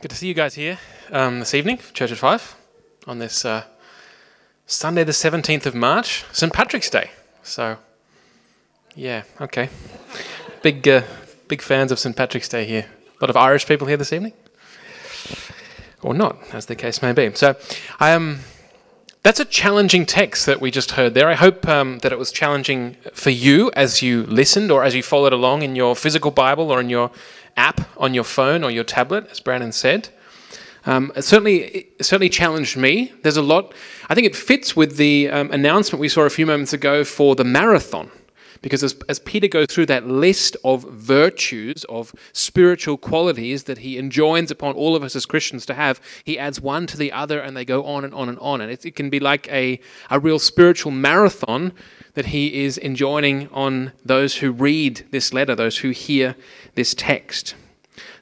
Good to see you guys here um, this evening, Church at Five, on this uh, Sunday, the 17th of March, St. Patrick's Day. So, yeah, okay. Big, uh, big fans of St. Patrick's Day here. A lot of Irish people here this evening, or not, as the case may be. So, I am. Um, that's a challenging text that we just heard there. I hope um, that it was challenging for you as you listened or as you followed along in your physical Bible or in your app on your phone or your tablet, as Brandon said. Um, it certainly, it certainly challenged me. There's a lot. I think it fits with the um, announcement we saw a few moments ago for the marathon. Because as, as Peter goes through that list of virtues, of spiritual qualities that he enjoins upon all of us as Christians to have, he adds one to the other and they go on and on and on. And it, it can be like a, a real spiritual marathon that he is enjoining on those who read this letter, those who hear this text.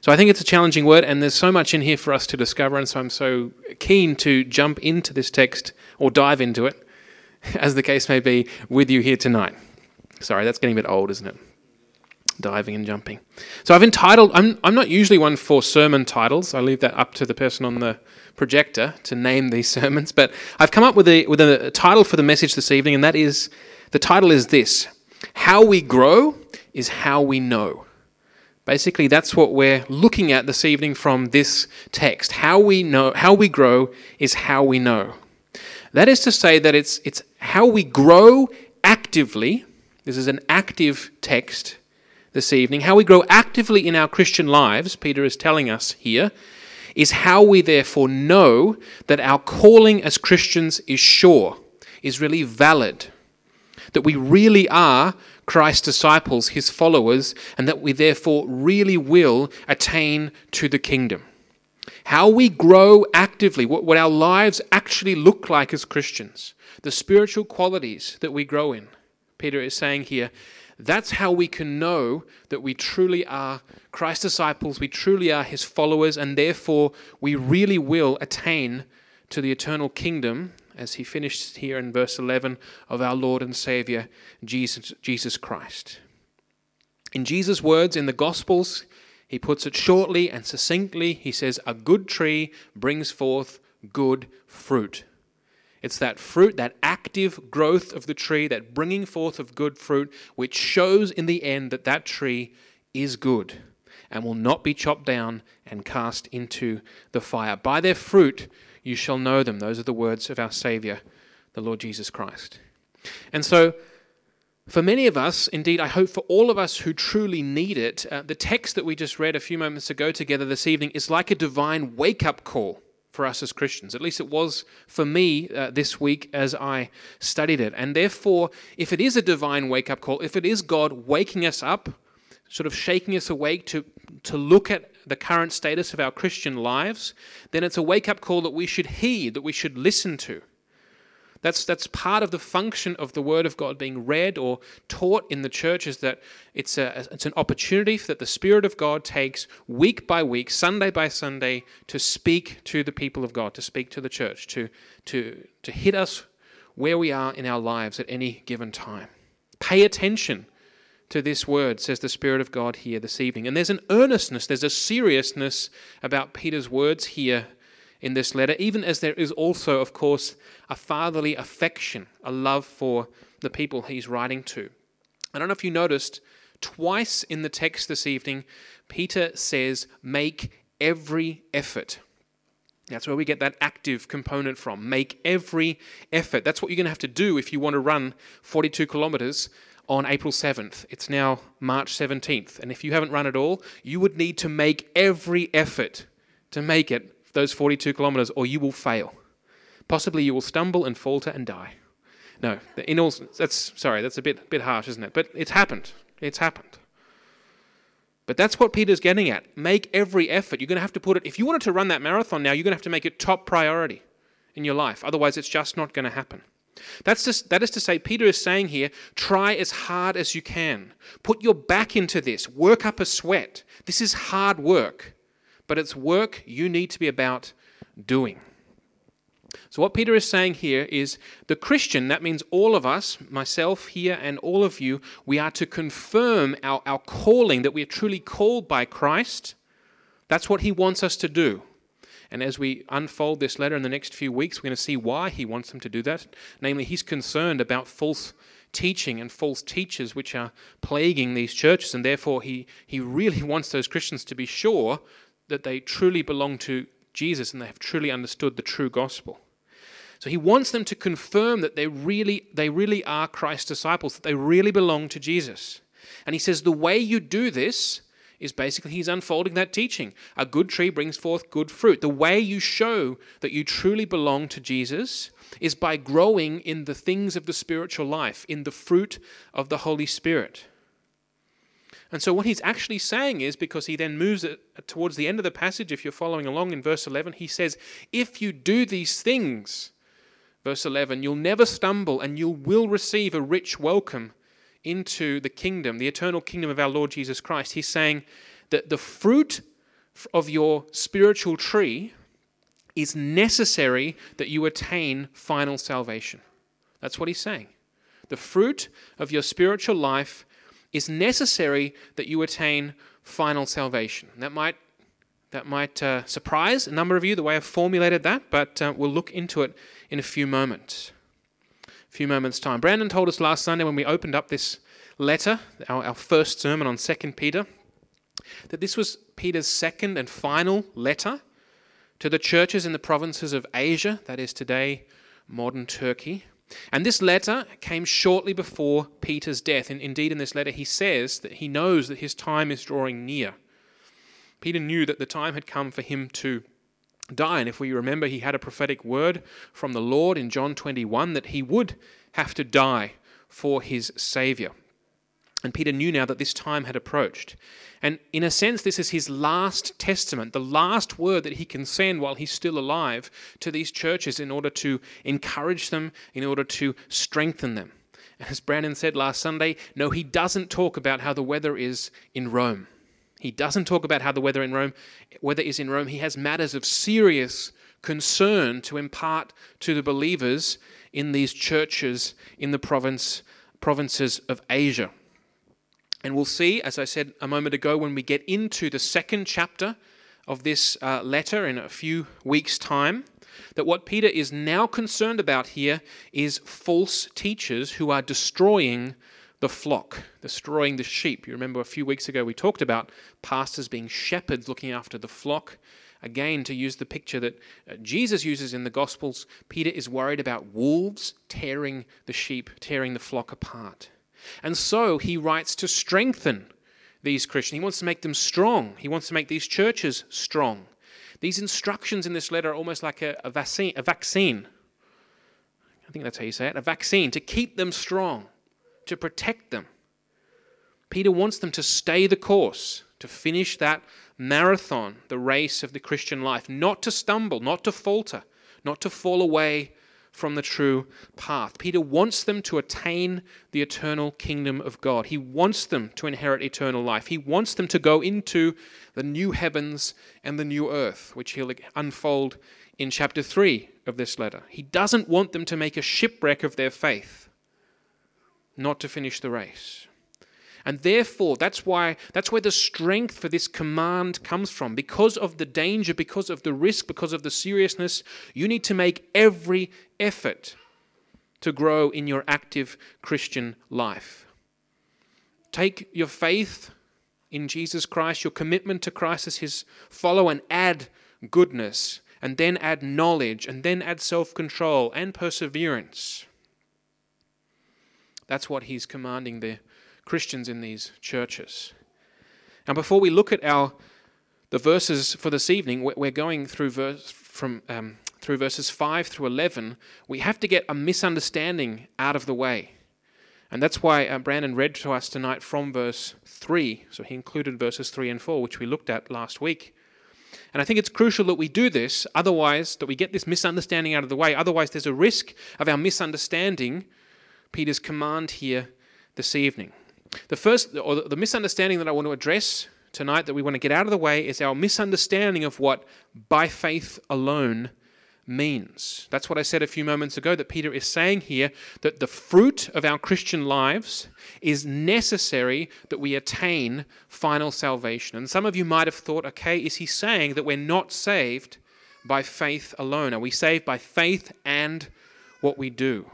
So I think it's a challenging word, and there's so much in here for us to discover, and so I'm so keen to jump into this text or dive into it, as the case may be, with you here tonight. Sorry, that's getting a bit old, isn't it? Diving and jumping. So I've entitled, I'm, I'm not usually one for sermon titles. I leave that up to the person on the projector to name these sermons. But I've come up with a, with a title for the message this evening, and that is the title is this How We Grow is How We Know. Basically, that's what we're looking at this evening from this text. How we know, how we grow is how we know. That is to say that it's, it's how we grow actively this is an active text this evening. How we grow actively in our Christian lives, Peter is telling us here, is how we therefore know that our calling as Christians is sure, is really valid, that we really are Christ's disciples, his followers, and that we therefore really will attain to the kingdom. How we grow actively, what, what our lives actually look like as Christians, the spiritual qualities that we grow in. Peter is saying here, that's how we can know that we truly are Christ's disciples, we truly are his followers, and therefore we really will attain to the eternal kingdom, as he finished here in verse 11, of our Lord and Savior, Jesus, Jesus Christ. In Jesus' words in the Gospels, he puts it shortly and succinctly. He says, A good tree brings forth good fruit. It's that fruit, that active growth of the tree, that bringing forth of good fruit, which shows in the end that that tree is good and will not be chopped down and cast into the fire. By their fruit you shall know them. Those are the words of our Savior, the Lord Jesus Christ. And so, for many of us, indeed, I hope for all of us who truly need it, uh, the text that we just read a few moments ago together this evening is like a divine wake up call for us as Christians. At least it was for me uh, this week as I studied it. And therefore, if it is a divine wake up call, if it is God waking us up, sort of shaking us awake to, to look at the current status of our Christian lives, then it's a wake up call that we should heed, that we should listen to. That's, that's part of the function of the Word of God being read or taught in the church is that it's, a, it's an opportunity that the Spirit of God takes week by week, Sunday by Sunday, to speak to the people of God, to speak to the church, to, to, to hit us where we are in our lives at any given time. Pay attention to this word, says the Spirit of God here this evening. And there's an earnestness, there's a seriousness about Peter's words here in this letter, even as there is also, of course, a fatherly affection, a love for the people he's writing to. I don't know if you noticed, twice in the text this evening, Peter says, make every effort. That's where we get that active component from. Make every effort. That's what you're going to have to do if you want to run 42 kilometers on April 7th. It's now March 17th. And if you haven't run at all, you would need to make every effort to make it those 42 kilometers, or you will fail. Possibly you will stumble and falter and die. No, in all, that's sorry, that's a bit bit harsh, isn't it? But it's happened. It's happened. But that's what Peter's getting at. Make every effort. You're going to have to put it. If you wanted to run that marathon now, you're going to have to make it top priority in your life. Otherwise, it's just not going to happen. That's just, that is to say, Peter is saying here try as hard as you can. Put your back into this. Work up a sweat. This is hard work but it's work you need to be about doing. So, what Peter is saying here is the Christian, that means all of us, myself here and all of you, we are to confirm our, our calling that we are truly called by Christ, That's what he wants us to do. And as we unfold this letter in the next few weeks, we're going to see why he wants them to do that. Namely, he's concerned about false teaching and false teachers which are plaguing these churches, and therefore he, he really wants those Christians to be sure that they truly belong to Jesus and they have truly understood the true gospel. So he wants them to confirm that they really, they really are Christ's disciples, that they really belong to Jesus. And he says the way you do this is basically he's unfolding that teaching. A good tree brings forth good fruit. The way you show that you truly belong to Jesus is by growing in the things of the spiritual life, in the fruit of the Holy Spirit. And so, what he's actually saying is because he then moves it towards the end of the passage, if you're following along in verse 11, he says, If you do these things, verse 11, you'll never stumble and you will receive a rich welcome into the kingdom, the eternal kingdom of our Lord Jesus Christ. He's saying that the fruit of your spiritual tree is necessary that you attain final salvation. That's what he's saying. The fruit of your spiritual life is necessary that you attain final salvation. That might that might uh, surprise a number of you the way I've formulated that, but uh, we'll look into it in a few moments few moments' time. Brandon told us last Sunday when we opened up this letter, our, our first sermon on 2 Peter, that this was Peter's second and final letter to the churches in the provinces of Asia, that is today modern Turkey. And this letter came shortly before Peter's death. And indeed, in this letter, he says that he knows that his time is drawing near. Peter knew that the time had come for him to die. And if we remember, he had a prophetic word from the Lord in John 21 that he would have to die for his Savior. And Peter knew now that this time had approached. And in a sense, this is his last testament, the last word that he can send while he's still alive to these churches in order to encourage them, in order to strengthen them. As Brandon said last Sunday, no, he doesn't talk about how the weather is in Rome. He doesn't talk about how the weather in Rome weather is in Rome. He has matters of serious concern to impart to the believers in these churches in the province provinces of Asia. And we'll see, as I said a moment ago, when we get into the second chapter of this uh, letter in a few weeks' time, that what Peter is now concerned about here is false teachers who are destroying the flock, destroying the sheep. You remember a few weeks ago we talked about pastors being shepherds looking after the flock. Again, to use the picture that uh, Jesus uses in the Gospels, Peter is worried about wolves tearing the sheep, tearing the flock apart. And so he writes to strengthen these Christians. He wants to make them strong. He wants to make these churches strong. These instructions in this letter are almost like a, a, vaccine, a vaccine. I think that's how you say it a vaccine to keep them strong to protect them. Peter wants them to stay the course, to finish that marathon, the race of the Christian life, not to stumble, not to falter, not to fall away from the true path. Peter wants them to attain the eternal kingdom of God. He wants them to inherit eternal life. He wants them to go into the new heavens and the new earth, which he'll unfold in chapter 3 of this letter. He doesn't want them to make a shipwreck of their faith not to finish the race. And therefore, that's why that's where the strength for this command comes from. Because of the danger, because of the risk, because of the seriousness, you need to make every effort to grow in your active Christian life. Take your faith in Jesus Christ, your commitment to Christ as his follower, and add goodness, and then add knowledge, and then add self control and perseverance. That's what he's commanding the Christians in these churches. And before we look at our the verses for this evening, we're going through verse from um, through verses five through eleven. We have to get a misunderstanding out of the way, and that's why uh, Brandon read to us tonight from verse three. So he included verses three and four, which we looked at last week. And I think it's crucial that we do this, otherwise, that we get this misunderstanding out of the way. Otherwise, there's a risk of our misunderstanding Peter's command here this evening. The first, or the misunderstanding that I want to address tonight, that we want to get out of the way, is our misunderstanding of what by faith alone means. That's what I said a few moments ago that Peter is saying here that the fruit of our Christian lives is necessary that we attain final salvation. And some of you might have thought, okay, is he saying that we're not saved by faith alone? Are we saved by faith and what we do?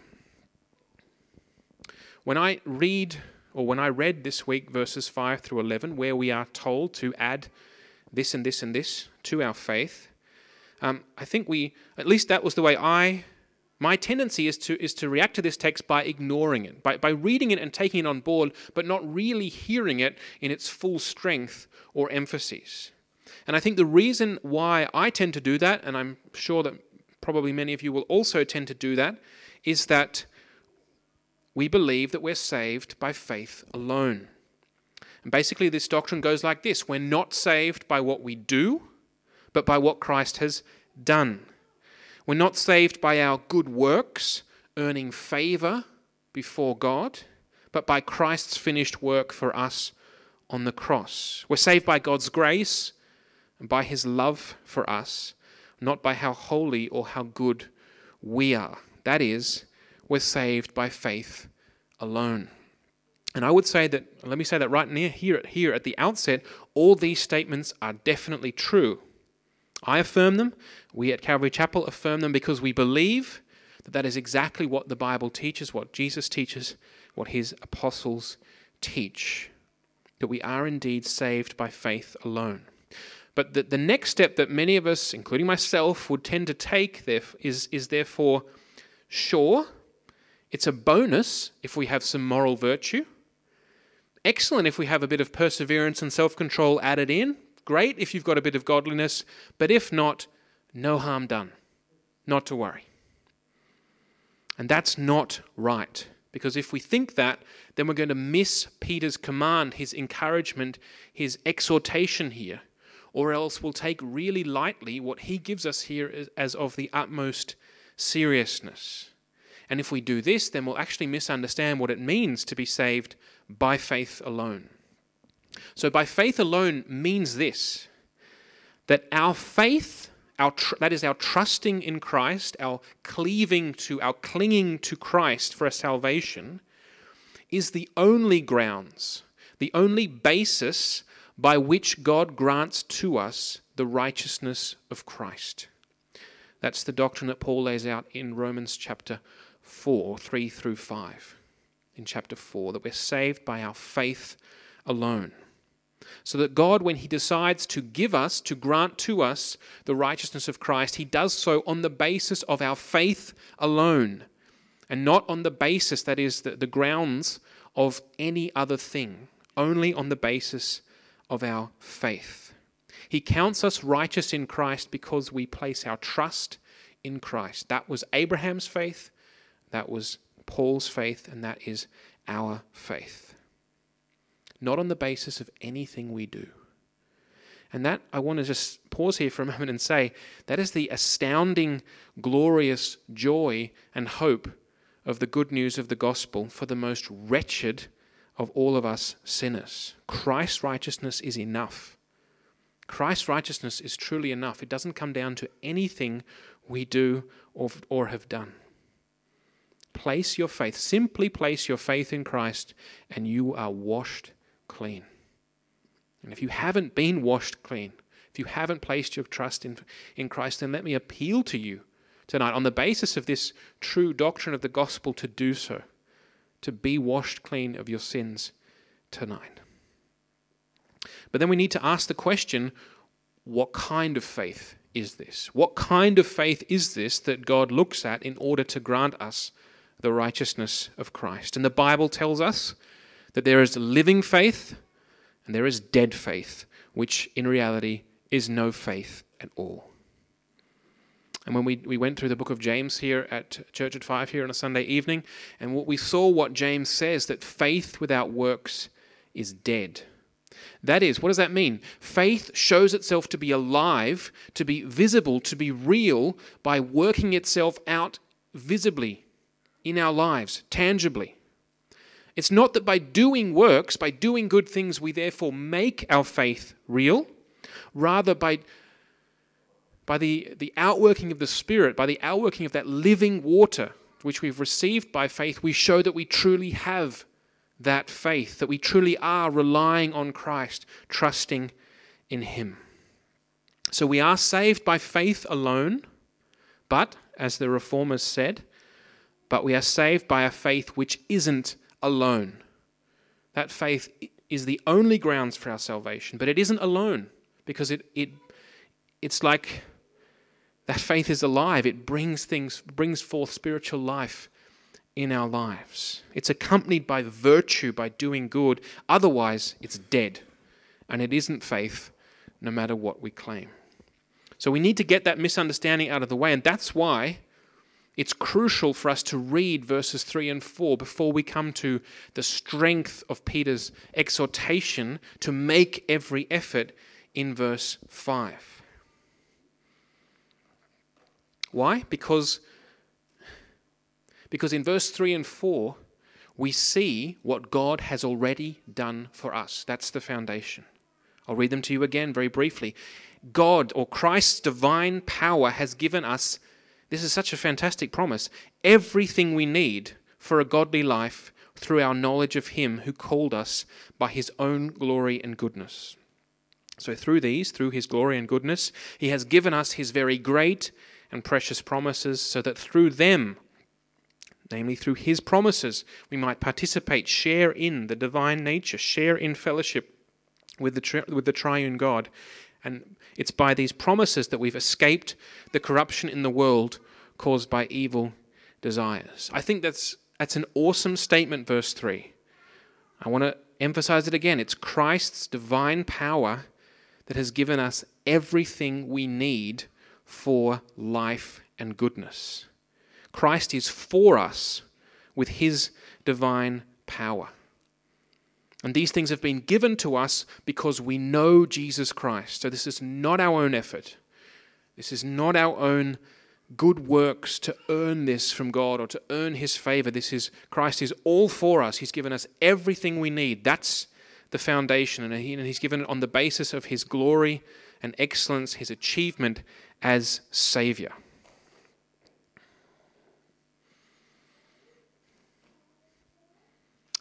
When I read, or when I read this week verses 5 through 11, where we are told to add this and this and this to our faith, um, I think we, at least that was the way I, my tendency is to, is to react to this text by ignoring it, by, by reading it and taking it on board, but not really hearing it in its full strength or emphasis. And I think the reason why I tend to do that, and I'm sure that probably many of you will also tend to do that, is that we believe that we're saved by faith alone. And basically, this doctrine goes like this We're not saved by what we do, but by what Christ has done. We're not saved by our good works, earning favor before God, but by Christ's finished work for us on the cross. We're saved by God's grace and by his love for us, not by how holy or how good we are. That is, we're saved by faith alone. And I would say that, let me say that right near here, here at the outset, all these statements are definitely true. I affirm them. We at Calvary Chapel affirm them because we believe that that is exactly what the Bible teaches, what Jesus teaches, what his apostles teach. That we are indeed saved by faith alone. But the, the next step that many of us, including myself, would tend to take is, is therefore sure, it's a bonus if we have some moral virtue. Excellent if we have a bit of perseverance and self control added in. Great if you've got a bit of godliness, but if not, no harm done. Not to worry. And that's not right. Because if we think that, then we're going to miss Peter's command, his encouragement, his exhortation here, or else we'll take really lightly what he gives us here as of the utmost seriousness. And if we do this, then we'll actually misunderstand what it means to be saved by faith alone. So, by faith alone means this that our faith, our tr- that is, our trusting in Christ, our cleaving to, our clinging to Christ for a salvation, is the only grounds, the only basis by which God grants to us the righteousness of Christ. That's the doctrine that Paul lays out in Romans chapter 4, 3 through 5. In chapter 4, that we're saved by our faith alone. So that God, when He decides to give us, to grant to us the righteousness of Christ, He does so on the basis of our faith alone, and not on the basis, that is, the, the grounds of any other thing, only on the basis of our faith. He counts us righteous in Christ because we place our trust in Christ. That was Abraham's faith, that was Paul's faith, and that is our faith not on the basis of anything we do. And that, I want to just pause here for a moment and say, that is the astounding, glorious joy and hope of the good news of the gospel for the most wretched of all of us sinners. Christ's righteousness is enough. Christ's righteousness is truly enough. It doesn't come down to anything we do or, or have done. Place your faith, simply place your faith in Christ, and you are washed clean. And if you haven't been washed clean, if you haven't placed your trust in, in Christ, then let me appeal to you tonight on the basis of this true doctrine of the gospel to do so, to be washed clean of your sins tonight. But then we need to ask the question what kind of faith is this? What kind of faith is this that God looks at in order to grant us the righteousness of Christ? And the Bible tells us that there is living faith and there is dead faith, which in reality is no faith at all. And when we, we went through the book of James here at Church at Five here on a Sunday evening, and what we saw what James says that faith without works is dead. That is, what does that mean? Faith shows itself to be alive, to be visible, to be real by working itself out visibly in our lives, tangibly. It's not that by doing works, by doing good things, we therefore make our faith real. Rather, by by the, the outworking of the Spirit, by the outworking of that living water which we've received by faith, we show that we truly have that faith, that we truly are relying on Christ, trusting in Him. So we are saved by faith alone, but, as the Reformers said, but we are saved by a faith which isn't alone. That faith is the only grounds for our salvation, but it isn't alone because it, it it's like that faith is alive. It brings things, brings forth spiritual life in our lives. It's accompanied by virtue, by doing good. Otherwise, it's dead. And it isn't faith, no matter what we claim. So we need to get that misunderstanding out of the way. And that's why it's crucial for us to read verses 3 and 4 before we come to the strength of Peter's exhortation to make every effort in verse 5. Why? Because, because in verse 3 and 4, we see what God has already done for us. That's the foundation. I'll read them to you again very briefly. God or Christ's divine power has given us, this is such a fantastic promise, everything we need for a godly life through our knowledge of Him who called us by His own glory and goodness. So, through these, through His glory and goodness, He has given us His very great and precious promises, so that through them, namely through His promises, we might participate, share in the divine nature, share in fellowship with the, tri- with the triune God. And it's by these promises that we've escaped the corruption in the world caused by evil desires. I think that's, that's an awesome statement, verse 3. I want to emphasize it again. It's Christ's divine power that has given us everything we need for life and goodness. Christ is for us with his divine power. And these things have been given to us because we know Jesus Christ. So this is not our own effort. This is not our own good works to earn this from God or to earn his favor. This is Christ is all for us. He's given us everything we need. That's the foundation and he's given it on the basis of his glory and excellence, his achievement as savior.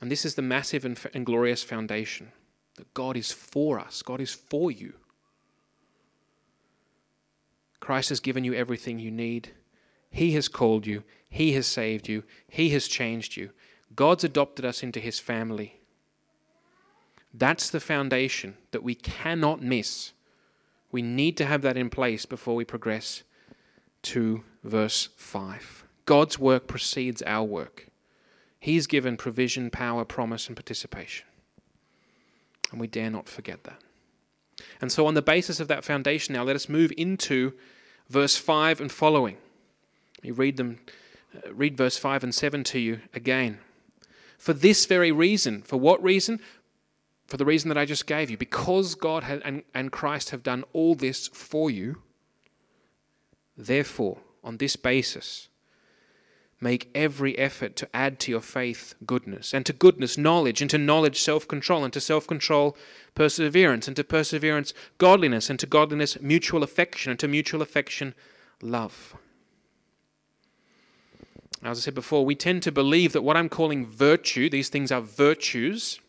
And this is the massive and, and glorious foundation that God is for us, God is for you. Christ has given you everything you need. He has called you. He has saved you. He has changed you. God's adopted us into His family. That's the foundation that we cannot miss. We need to have that in place before we progress to verse 5. God's work precedes our work. He's given provision, power, promise, and participation. And we dare not forget that. And so, on the basis of that foundation, now let us move into verse 5 and following. Let me read them, uh, read verse 5 and 7 to you again. For this very reason, for what reason? For the reason that I just gave you. Because God and, and Christ have done all this for you, therefore, on this basis, Make every effort to add to your faith goodness, and to goodness knowledge, and to knowledge self control, and to self control perseverance, and to perseverance godliness, and to godliness mutual affection, and to mutual affection love. As I said before, we tend to believe that what I'm calling virtue, these things are virtues,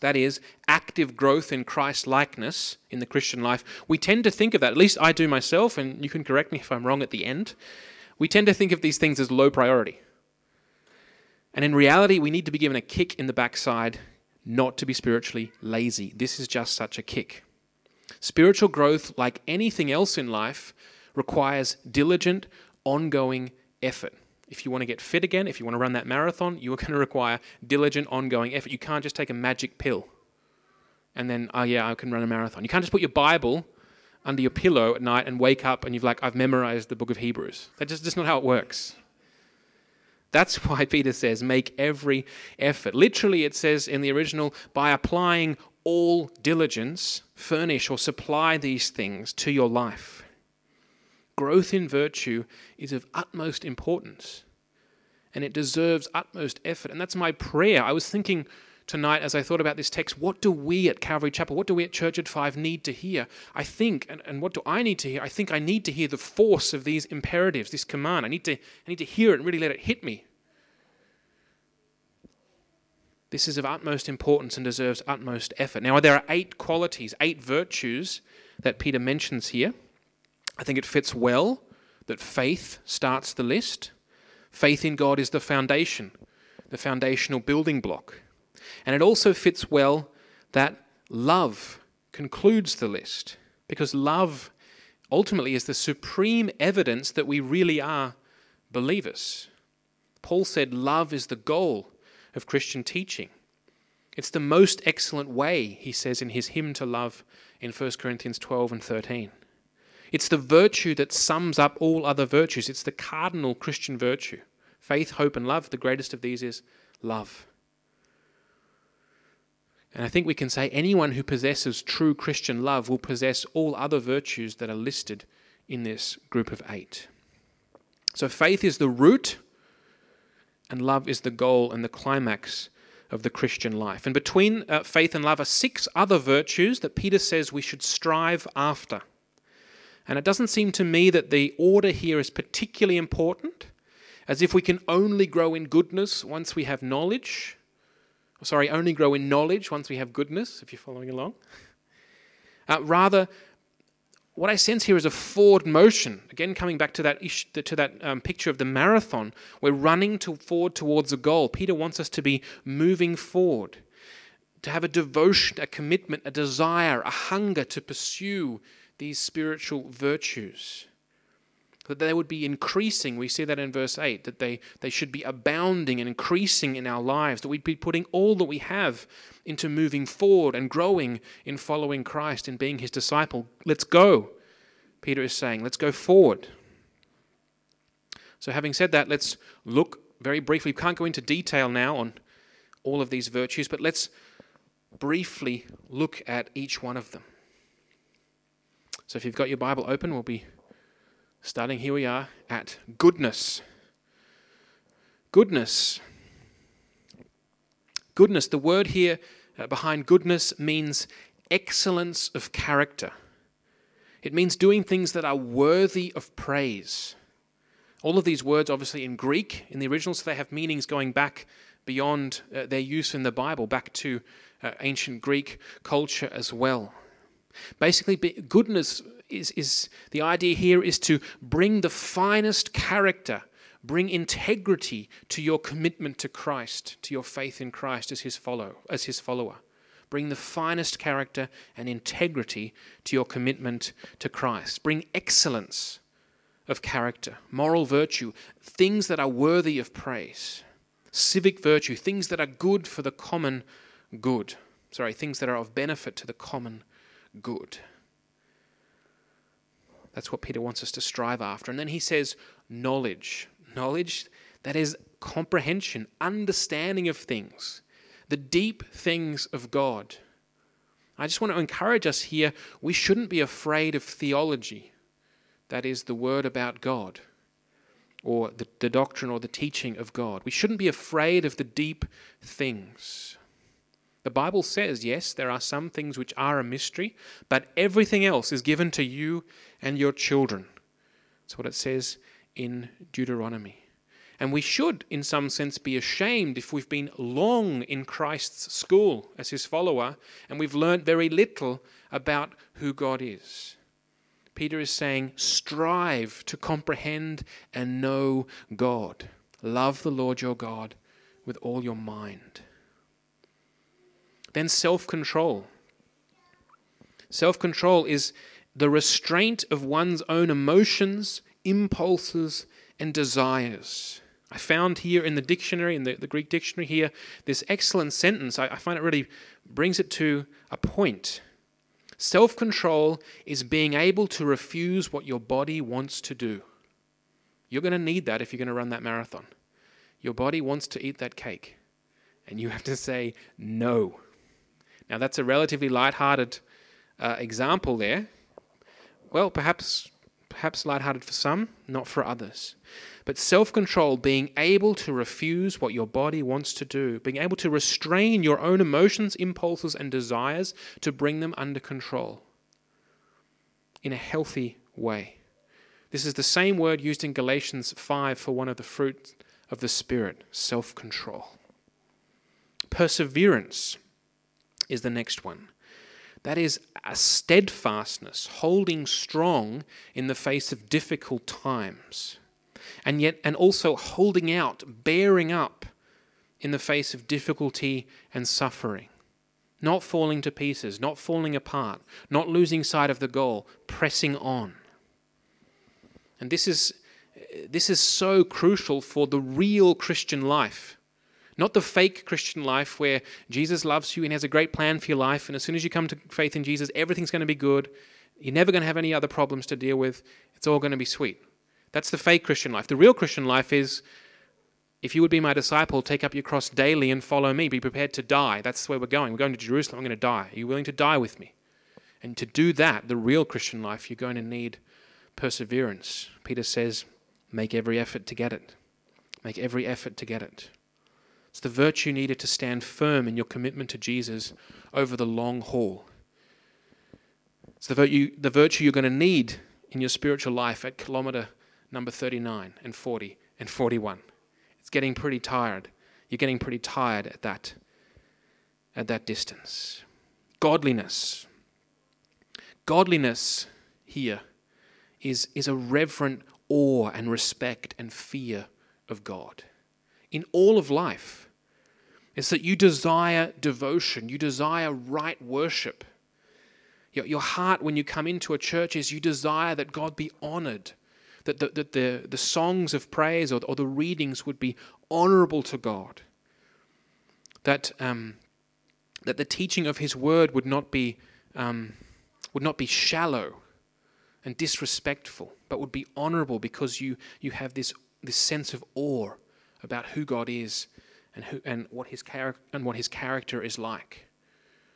that is, active growth in Christ likeness in the Christian life. We tend to think of that, at least I do myself, and you can correct me if I'm wrong at the end we tend to think of these things as low priority. And in reality, we need to be given a kick in the backside, not to be spiritually lazy. This is just such a kick. Spiritual growth, like anything else in life, requires diligent, ongoing effort. If you want to get fit again, if you want to run that marathon, you are going to require diligent, ongoing effort. You can't just take a magic pill and then, oh yeah, I can run a marathon. You can't just put your Bible under your pillow at night and wake up and you've like, I've memorized the book of Hebrews. That's just, just not how it works. That's why Peter says, make every effort. Literally, it says in the original, by applying all diligence, furnish or supply these things to your life. Growth in virtue is of utmost importance and it deserves utmost effort. And that's my prayer. I was thinking tonight as I thought about this text, what do we at Calvary Chapel, what do we at Church at Five need to hear? I think, and, and what do I need to hear? I think I need to hear the force of these imperatives, this command. I need to, I need to hear it and really let it hit me. This is of utmost importance and deserves utmost effort. Now, there are eight qualities, eight virtues that Peter mentions here. I think it fits well that faith starts the list. Faith in God is the foundation, the foundational building block. And it also fits well that love concludes the list, because love ultimately is the supreme evidence that we really are believers. Paul said love is the goal of Christian teaching. It's the most excellent way, he says in his hymn to love in 1 Corinthians 12 and 13. It's the virtue that sums up all other virtues. It's the cardinal Christian virtue. Faith, hope, and love. The greatest of these is love. And I think we can say anyone who possesses true Christian love will possess all other virtues that are listed in this group of eight. So faith is the root, and love is the goal and the climax of the Christian life. And between uh, faith and love are six other virtues that Peter says we should strive after. And it doesn't seem to me that the order here is particularly important, as if we can only grow in goodness once we have knowledge. Sorry, only grow in knowledge once we have goodness, if you're following along. Uh, rather, what I sense here is a forward motion. Again, coming back to that, ish, to that um, picture of the marathon, we're running to forward towards a goal. Peter wants us to be moving forward, to have a devotion, a commitment, a desire, a hunger to pursue these spiritual virtues. That they would be increasing, we see that in verse 8, that they, they should be abounding and increasing in our lives, that we'd be putting all that we have into moving forward and growing in following Christ and being his disciple. Let's go, Peter is saying. Let's go forward. So, having said that, let's look very briefly. We can't go into detail now on all of these virtues, but let's briefly look at each one of them. So if you've got your Bible open, we'll be starting here we are at goodness. Goodness. Goodness, the word here uh, behind goodness means excellence of character. It means doing things that are worthy of praise. All of these words, obviously, in Greek, in the original, so they have meanings going back beyond uh, their use in the Bible, back to uh, ancient Greek culture as well. Basically, goodness is, is the idea here is to bring the finest character, bring integrity to your commitment to Christ, to your faith in Christ as his follow, as his follower. Bring the finest character and integrity to your commitment to Christ. Bring excellence of character, moral virtue, things that are worthy of praise, civic virtue, things that are good for the common good. Sorry, things that are of benefit to the common good. That's what Peter wants us to strive after. And then he says, knowledge. Knowledge that is comprehension, understanding of things, the deep things of God. I just want to encourage us here we shouldn't be afraid of theology, that is, the word about God, or the, the doctrine or the teaching of God. We shouldn't be afraid of the deep things. The Bible says, yes, there are some things which are a mystery, but everything else is given to you and your children. That's what it says in Deuteronomy. And we should, in some sense, be ashamed if we've been long in Christ's school as his follower and we've learnt very little about who God is. Peter is saying, strive to comprehend and know God. Love the Lord your God with all your mind. Then self control. Self control is the restraint of one's own emotions, impulses, and desires. I found here in the dictionary, in the, the Greek dictionary here, this excellent sentence. I, I find it really brings it to a point. Self control is being able to refuse what your body wants to do. You're going to need that if you're going to run that marathon. Your body wants to eat that cake, and you have to say no. Now, that's a relatively light-hearted uh, example there. Well, perhaps perhaps lighthearted for some, not for others. But self control, being able to refuse what your body wants to do, being able to restrain your own emotions, impulses, and desires to bring them under control in a healthy way. This is the same word used in Galatians 5 for one of the fruits of the Spirit self control. Perseverance is the next one. That is a steadfastness, holding strong in the face of difficult times. And yet, and also holding out, bearing up in the face of difficulty and suffering. Not falling to pieces, not falling apart, not losing sight of the goal, pressing on. And this is, this is so crucial for the real Christian life. Not the fake Christian life where Jesus loves you and has a great plan for your life, and as soon as you come to faith in Jesus, everything's going to be good. You're never going to have any other problems to deal with. It's all going to be sweet. That's the fake Christian life. The real Christian life is if you would be my disciple, take up your cross daily and follow me. Be prepared to die. That's where we're going. We're going to Jerusalem. I'm going to die. Are you willing to die with me? And to do that, the real Christian life, you're going to need perseverance. Peter says, make every effort to get it. Make every effort to get it. It's the virtue needed to stand firm in your commitment to Jesus over the long haul. It's the virtue, the virtue you're going to need in your spiritual life at kilometer number 39 and 40 and 41. It's getting pretty tired. You're getting pretty tired at that, at that distance. Godliness. Godliness here is, is a reverent awe and respect and fear of God in all of life. It's that you desire devotion, you desire right worship. Your, your heart, when you come into a church, is you desire that God be honored, that the, that the, the songs of praise or, or the readings would be honorable to God, that, um, that the teaching of His word would not be, um, would not be shallow and disrespectful, but would be honorable because you, you have this, this sense of awe about who God is and, who, and, what his char- and what his character is like.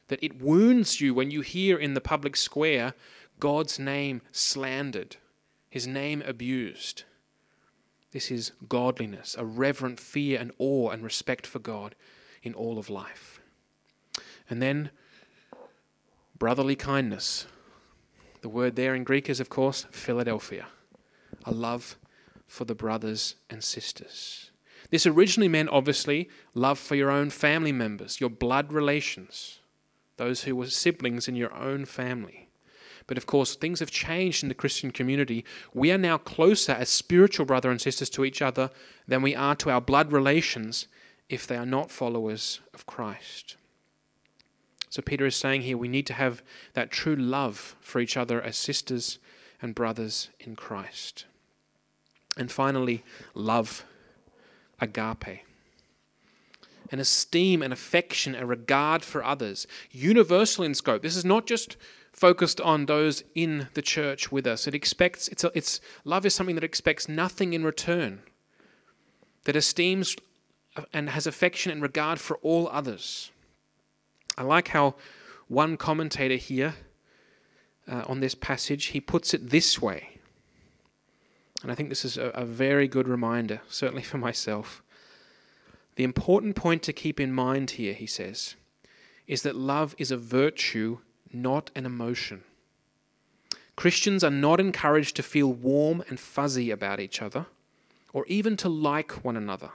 That it wounds you when you hear in the public square God's name slandered, his name abused. This is godliness, a reverent fear and awe and respect for God in all of life. And then brotherly kindness. The word there in Greek is, of course, Philadelphia, a love for the brothers and sisters. This originally meant, obviously, love for your own family members, your blood relations, those who were siblings in your own family. But of course, things have changed in the Christian community. We are now closer as spiritual brother and sisters to each other than we are to our blood relations if they are not followers of Christ. So, Peter is saying here we need to have that true love for each other as sisters and brothers in Christ. And finally, love agape. An esteem, an affection, a regard for others, universal in scope. This is not just focused on those in the church with us. It expects it's, a, it's love is something that expects nothing in return. That esteems and has affection and regard for all others. I like how one commentator here uh, on this passage he puts it this way. And I think this is a, a very good reminder, certainly for myself. The important point to keep in mind here, he says, is that love is a virtue, not an emotion. Christians are not encouraged to feel warm and fuzzy about each other, or even to like one another.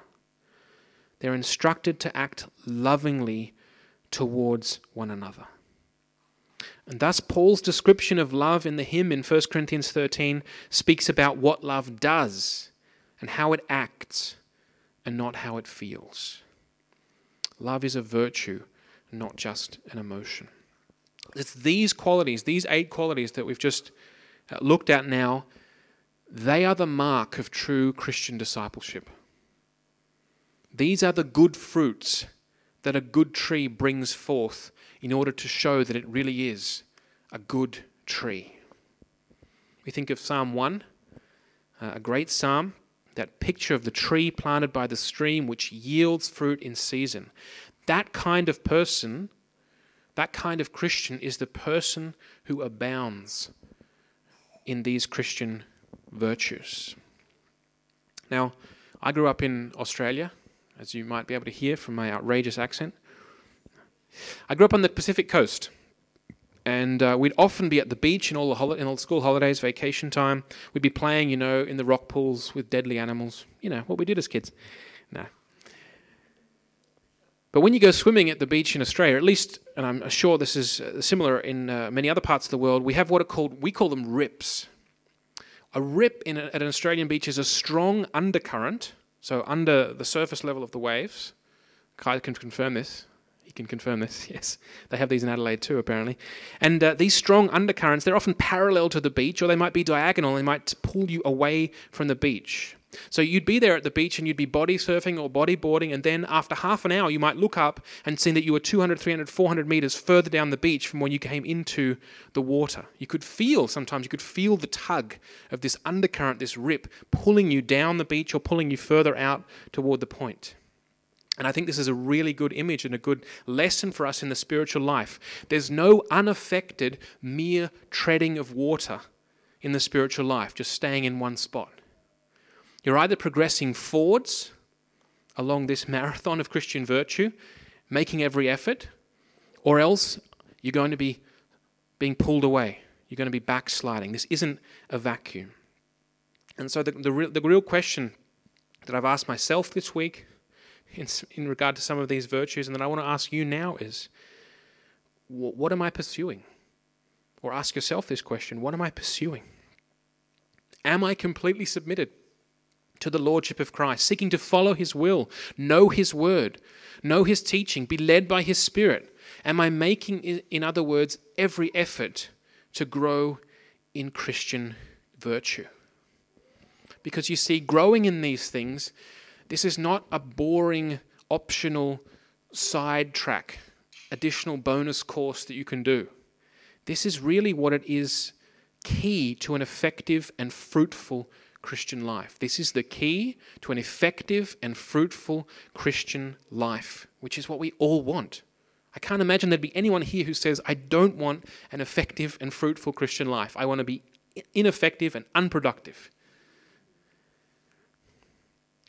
They're instructed to act lovingly towards one another. And thus, Paul's description of love in the hymn in 1 Corinthians 13 speaks about what love does and how it acts and not how it feels. Love is a virtue, not just an emotion. It's these qualities, these eight qualities that we've just uh, looked at now, they are the mark of true Christian discipleship. These are the good fruits that a good tree brings forth in order to show that it really is a good tree. We think of Psalm 1, uh, a great psalm, that picture of the tree planted by the stream which yields fruit in season. That kind of person, that kind of Christian, is the person who abounds in these Christian virtues. Now, I grew up in Australia, as you might be able to hear from my outrageous accent. I grew up on the Pacific coast, and uh, we'd often be at the beach in all the hol- in all school holidays, vacation time. We'd be playing, you know, in the rock pools with deadly animals. You know what we did as kids. No. But when you go swimming at the beach in Australia, at least, and I'm sure this is uh, similar in uh, many other parts of the world, we have what are called we call them rips. A rip in a, at an Australian beach is a strong undercurrent, so under the surface level of the waves. Kai can confirm this can confirm this. Yes, they have these in Adelaide too, apparently. And uh, these strong undercurrents, they're often parallel to the beach, or they might be diagonal. They might pull you away from the beach. So you'd be there at the beach and you'd be body surfing or body boarding, and then after half an hour, you might look up and see that you were 200, 300, 400 meters further down the beach from when you came into the water. You could feel, sometimes, you could feel the tug of this undercurrent, this rip, pulling you down the beach or pulling you further out toward the point. And I think this is a really good image and a good lesson for us in the spiritual life. There's no unaffected mere treading of water in the spiritual life, just staying in one spot. You're either progressing forwards along this marathon of Christian virtue, making every effort, or else you're going to be being pulled away. You're going to be backsliding. This isn't a vacuum. And so, the, the, real, the real question that I've asked myself this week in, in regard to some of these virtues, and that I want to ask you now is what am I pursuing? Or ask yourself this question what am I pursuing? Am I completely submitted to the Lordship of Christ, seeking to follow His will, know His word, know His teaching, be led by His Spirit? Am I making, in other words, every effort to grow in Christian virtue? Because you see, growing in these things this is not a boring, optional side track, additional bonus course that you can do. This is really what it is key to an effective and fruitful Christian life. This is the key to an effective and fruitful Christian life, which is what we all want. I can't imagine there'd be anyone here who says, I don't want an effective and fruitful Christian life. I want to be ineffective and unproductive.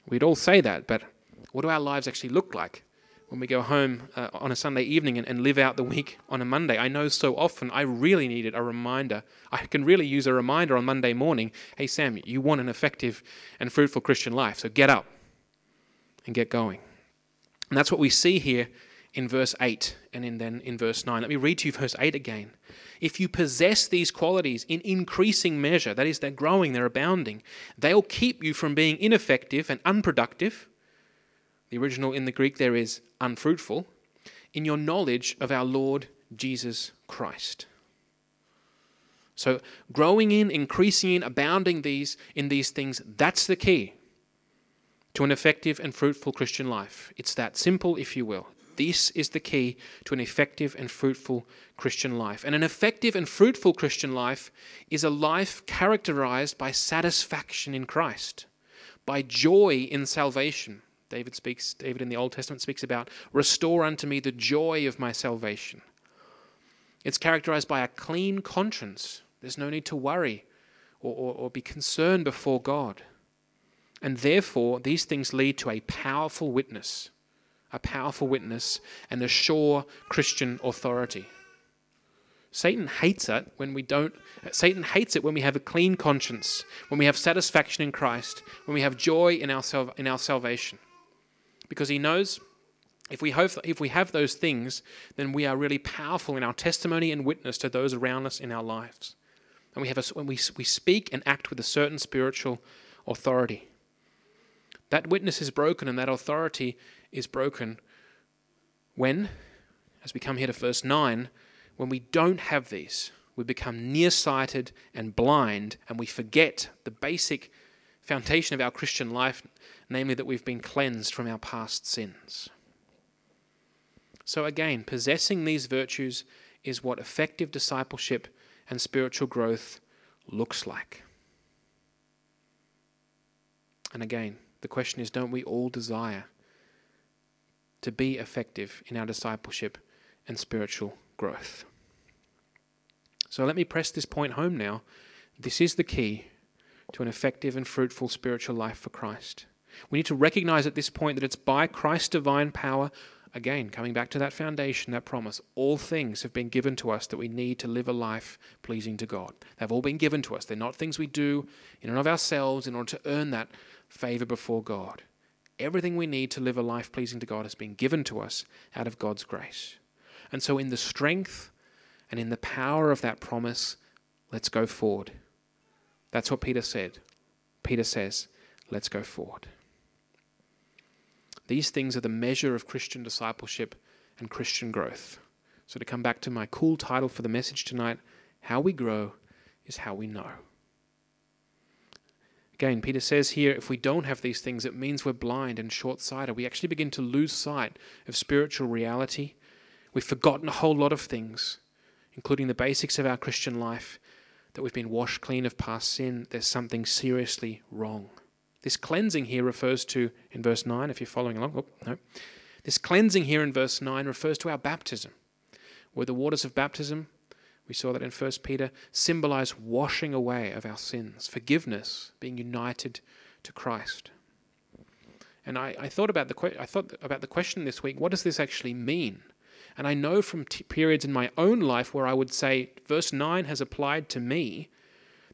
We'd all say that, but what do our lives actually look like when we go home uh, on a Sunday evening and, and live out the week on a Monday? I know so often I really needed a reminder. I can really use a reminder on Monday morning hey, Sam, you want an effective and fruitful Christian life, so get up and get going. And that's what we see here in verse 8 and in, then in verse 9. Let me read to you verse 8 again. If you possess these qualities in increasing measure, that is, they're growing, they're abounding, they'll keep you from being ineffective and unproductive. The original in the Greek there is unfruitful, in your knowledge of our Lord Jesus Christ. So growing in, increasing in, abounding these in these things, that's the key to an effective and fruitful Christian life. It's that simple, if you will. This is the key to an effective and fruitful Christian life. And an effective and fruitful Christian life is a life characterized by satisfaction in Christ, by joy in salvation. David speaks David in the Old Testament speaks about restore unto me the joy of my salvation. It's characterized by a clean conscience. There's no need to worry or, or, or be concerned before God. And therefore, these things lead to a powerful witness a powerful witness, and a sure Christian authority. Satan hates it when we don't Satan hates it when we have a clean conscience, when we have satisfaction in Christ, when we have joy in our in our salvation. Because he knows if we have, if we have those things, then we are really powerful in our testimony and witness to those around us in our lives. And we have a, when we, we speak and act with a certain spiritual authority. That witness is broken and that authority is broken when, as we come here to verse 9, when we don't have these, we become nearsighted and blind, and we forget the basic foundation of our Christian life, namely that we've been cleansed from our past sins. So, again, possessing these virtues is what effective discipleship and spiritual growth looks like. And again, the question is don't we all desire to be effective in our discipleship and spiritual growth. So let me press this point home now. This is the key to an effective and fruitful spiritual life for Christ. We need to recognize at this point that it's by Christ's divine power, again, coming back to that foundation, that promise, all things have been given to us that we need to live a life pleasing to God. They've all been given to us. They're not things we do in and of ourselves in order to earn that favor before God. Everything we need to live a life pleasing to God has been given to us out of God's grace. And so, in the strength and in the power of that promise, let's go forward. That's what Peter said. Peter says, let's go forward. These things are the measure of Christian discipleship and Christian growth. So, to come back to my cool title for the message tonight, How We Grow is How We Know. Again, Peter says here if we don't have these things, it means we're blind and short sighted. We actually begin to lose sight of spiritual reality. We've forgotten a whole lot of things, including the basics of our Christian life, that we've been washed clean of past sin. There's something seriously wrong. This cleansing here refers to, in verse 9, if you're following along, oh, no. This cleansing here in verse 9 refers to our baptism, where the waters of baptism we saw that in 1 Peter, symbolize washing away of our sins, forgiveness, being united to Christ. And I, I thought about the que- I thought about the question this week. What does this actually mean? And I know from t- periods in my own life where I would say, verse nine has applied to me,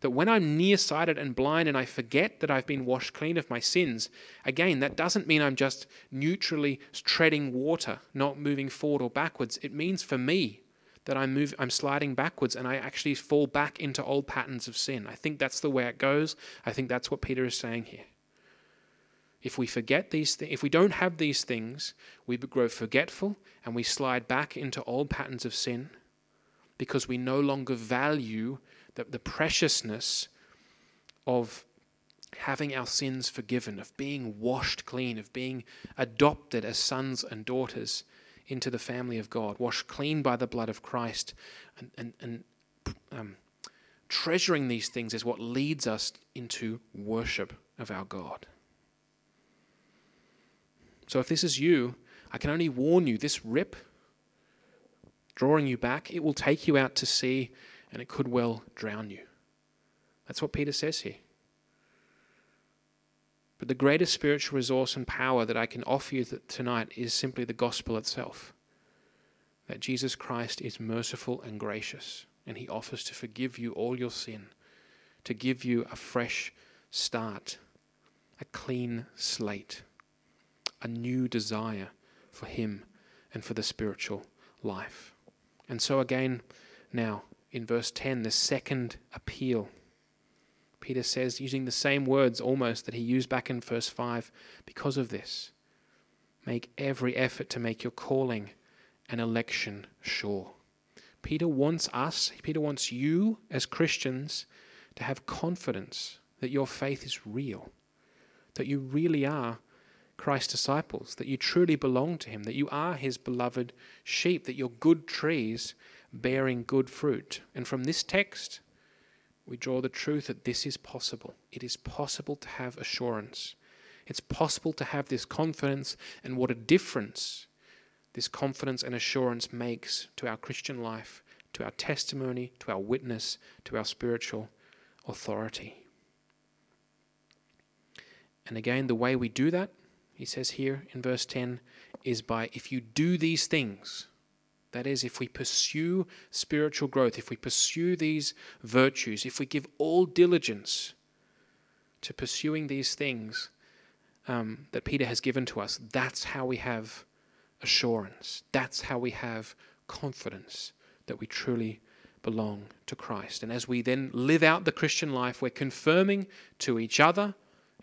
that when I'm nearsighted and blind and I forget that I've been washed clean of my sins, again, that doesn't mean I'm just neutrally treading water, not moving forward or backwards. It means for me that I'm move, I'm sliding backwards and I actually fall back into old patterns of sin. I think that's the way it goes. I think that's what Peter is saying here. If we forget these things, if we don't have these things, we grow forgetful and we slide back into old patterns of sin because we no longer value the, the preciousness of having our sins forgiven, of being washed clean, of being adopted as sons and daughters into the family of God, washed clean by the blood of Christ, and, and, and um, treasuring these things is what leads us into worship of our God. So if this is you, I can only warn you this rip, drawing you back, it will take you out to sea and it could well drown you. That's what Peter says here. But the greatest spiritual resource and power that I can offer you tonight is simply the gospel itself. That Jesus Christ is merciful and gracious, and he offers to forgive you all your sin, to give you a fresh start, a clean slate, a new desire for him and for the spiritual life. And so, again, now in verse 10, the second appeal Peter says, using the same words almost that he used back in verse 5, because of this, make every effort to make your calling and election sure. Peter wants us, Peter wants you as Christians to have confidence that your faith is real, that you really are Christ's disciples, that you truly belong to Him, that you are His beloved sheep, that you're good trees bearing good fruit. And from this text, we draw the truth that this is possible. It is possible to have assurance. It's possible to have this confidence, and what a difference this confidence and assurance makes to our Christian life, to our testimony, to our witness, to our spiritual authority. And again, the way we do that, he says here in verse 10, is by if you do these things, that is, if we pursue spiritual growth, if we pursue these virtues, if we give all diligence to pursuing these things um, that Peter has given to us, that's how we have assurance. That's how we have confidence that we truly belong to Christ. And as we then live out the Christian life, we're confirming to each other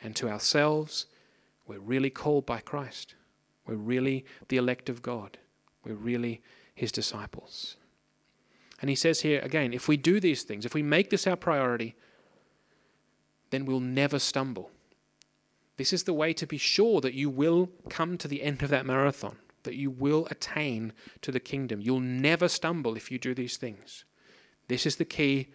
and to ourselves we're really called by Christ. We're really the elect of God. We're really his disciples. And he says here again if we do these things, if we make this our priority, then we'll never stumble. This is the way to be sure that you will come to the end of that marathon, that you will attain to the kingdom. You'll never stumble if you do these things. This is the key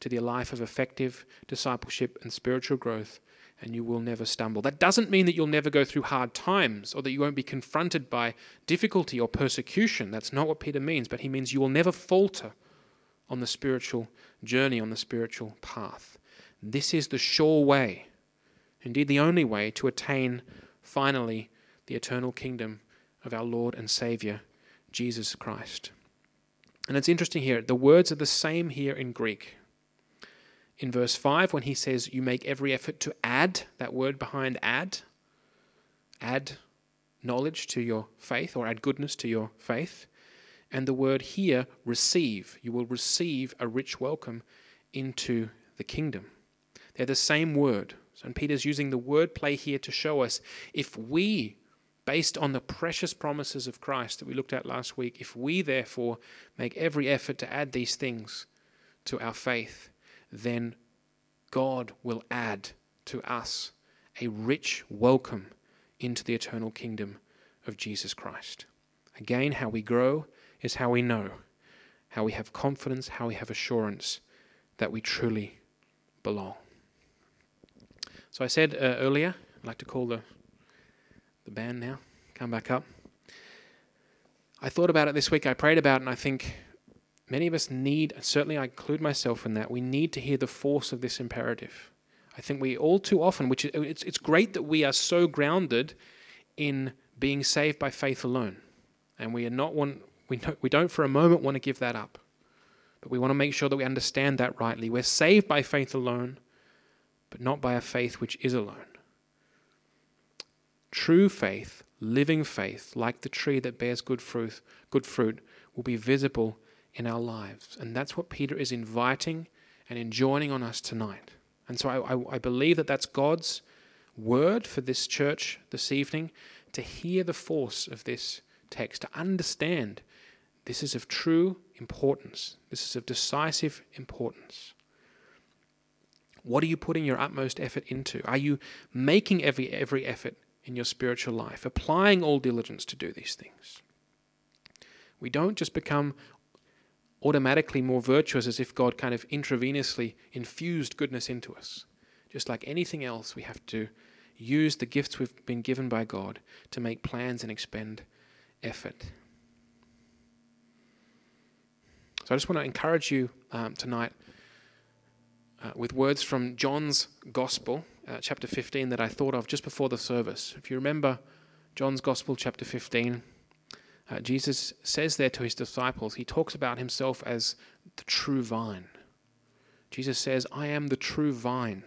to the life of effective discipleship and spiritual growth and you will never stumble. That doesn't mean that you'll never go through hard times or that you won't be confronted by difficulty or persecution. That's not what Peter means, but he means you will never falter on the spiritual journey, on the spiritual path. this is the sure way, indeed the only way, to attain finally the eternal kingdom of our Lord and Saviour, Jesus Christ. And it's interesting here, the words are the same here in Greek. In verse 5, when he says, You make every effort to add, that word behind add, add knowledge to your faith or add goodness to your faith. And the word here, receive. You will receive a rich welcome into the kingdom. They're the same word. And Peter's using the word play here to show us if we, based on the precious promises of Christ that we looked at last week, if we therefore make every effort to add these things to our faith, then God will add to us a rich welcome into the eternal kingdom of Jesus Christ. Again, how we grow is how we know, how we have confidence, how we have assurance that we truly belong. So I said uh, earlier, I'd like to call the, the band now, come back up. I thought about it this week, I prayed about it, and I think many of us need, and certainly I include myself in that, we need to hear the force of this imperative. I think we all too often, which is, it's, it's great that we are so grounded in being saved by faith alone. And we are not we we don't for a moment want to give that up. But we want to make sure that we understand that rightly. We're saved by faith alone, but not by a faith which is alone. True faith, living faith, like the tree that bears good fruit, good fruit, will be visible in our lives. And that's what Peter is inviting and enjoining on us tonight. And so I, I, I believe that that's God's word for this church this evening to hear the force of this text, to understand this is of true importance, this is of decisive importance. What are you putting your utmost effort into? Are you making every, every effort in your spiritual life, applying all diligence to do these things? We don't just become automatically more virtuous as if God kind of intravenously infused goodness into us. Just like anything else, we have to use the gifts we've been given by God to make plans and expend effort. So I just want to encourage you um, tonight uh, with words from John's Gospel, uh, chapter 15, that I thought of just before the service. If you remember John's Gospel, chapter 15, uh, Jesus says there to his disciples, he talks about himself as the true vine. Jesus says, I am the true vine.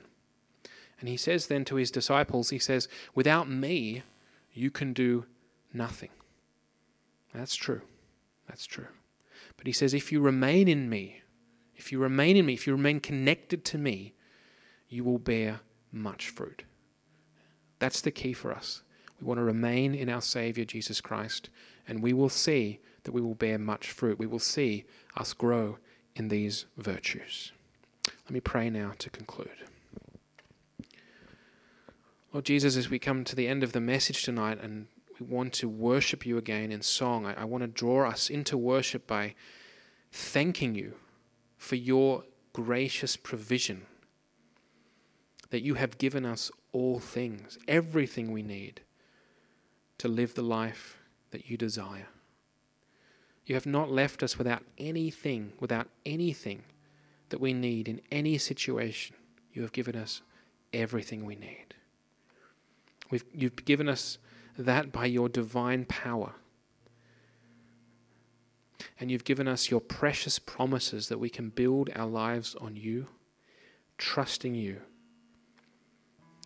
And he says then to his disciples, he says, Without me, you can do nothing. That's true. That's true. But he says, If you remain in me, if you remain in me, if you remain connected to me, you will bear much fruit. That's the key for us. We want to remain in our Savior, Jesus Christ, and we will see that we will bear much fruit. We will see us grow in these virtues. Let me pray now to conclude. Lord Jesus, as we come to the end of the message tonight and we want to worship you again in song, I, I want to draw us into worship by thanking you for your gracious provision, that you have given us all things, everything we need to live the life that you desire. You have not left us without anything, without anything that we need in any situation. You have given us everything we need. We've, you've given us that by your divine power. And you've given us your precious promises that we can build our lives on you, trusting you,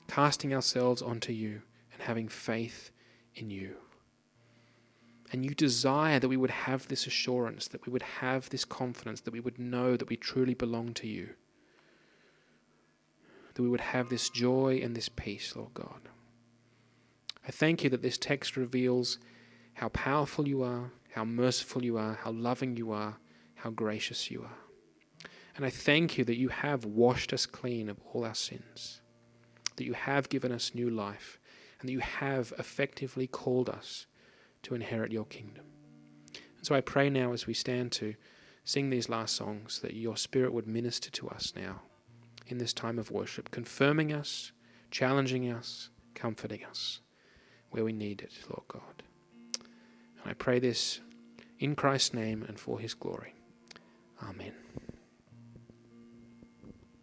casting ourselves onto you, and having faith in you. And you desire that we would have this assurance, that we would have this confidence, that we would know that we truly belong to you. That we would have this joy and this peace, Lord God. I thank you that this text reveals how powerful you are, how merciful you are, how loving you are, how gracious you are. And I thank you that you have washed us clean of all our sins, that you have given us new life, and that you have effectively called us to inherit your kingdom. And so I pray now as we stand to sing these last songs that your Spirit would minister to us now in this time of worship, confirming us, challenging us, comforting us where we need it, Lord God. And I pray this in Christ's name and for his glory. Amen.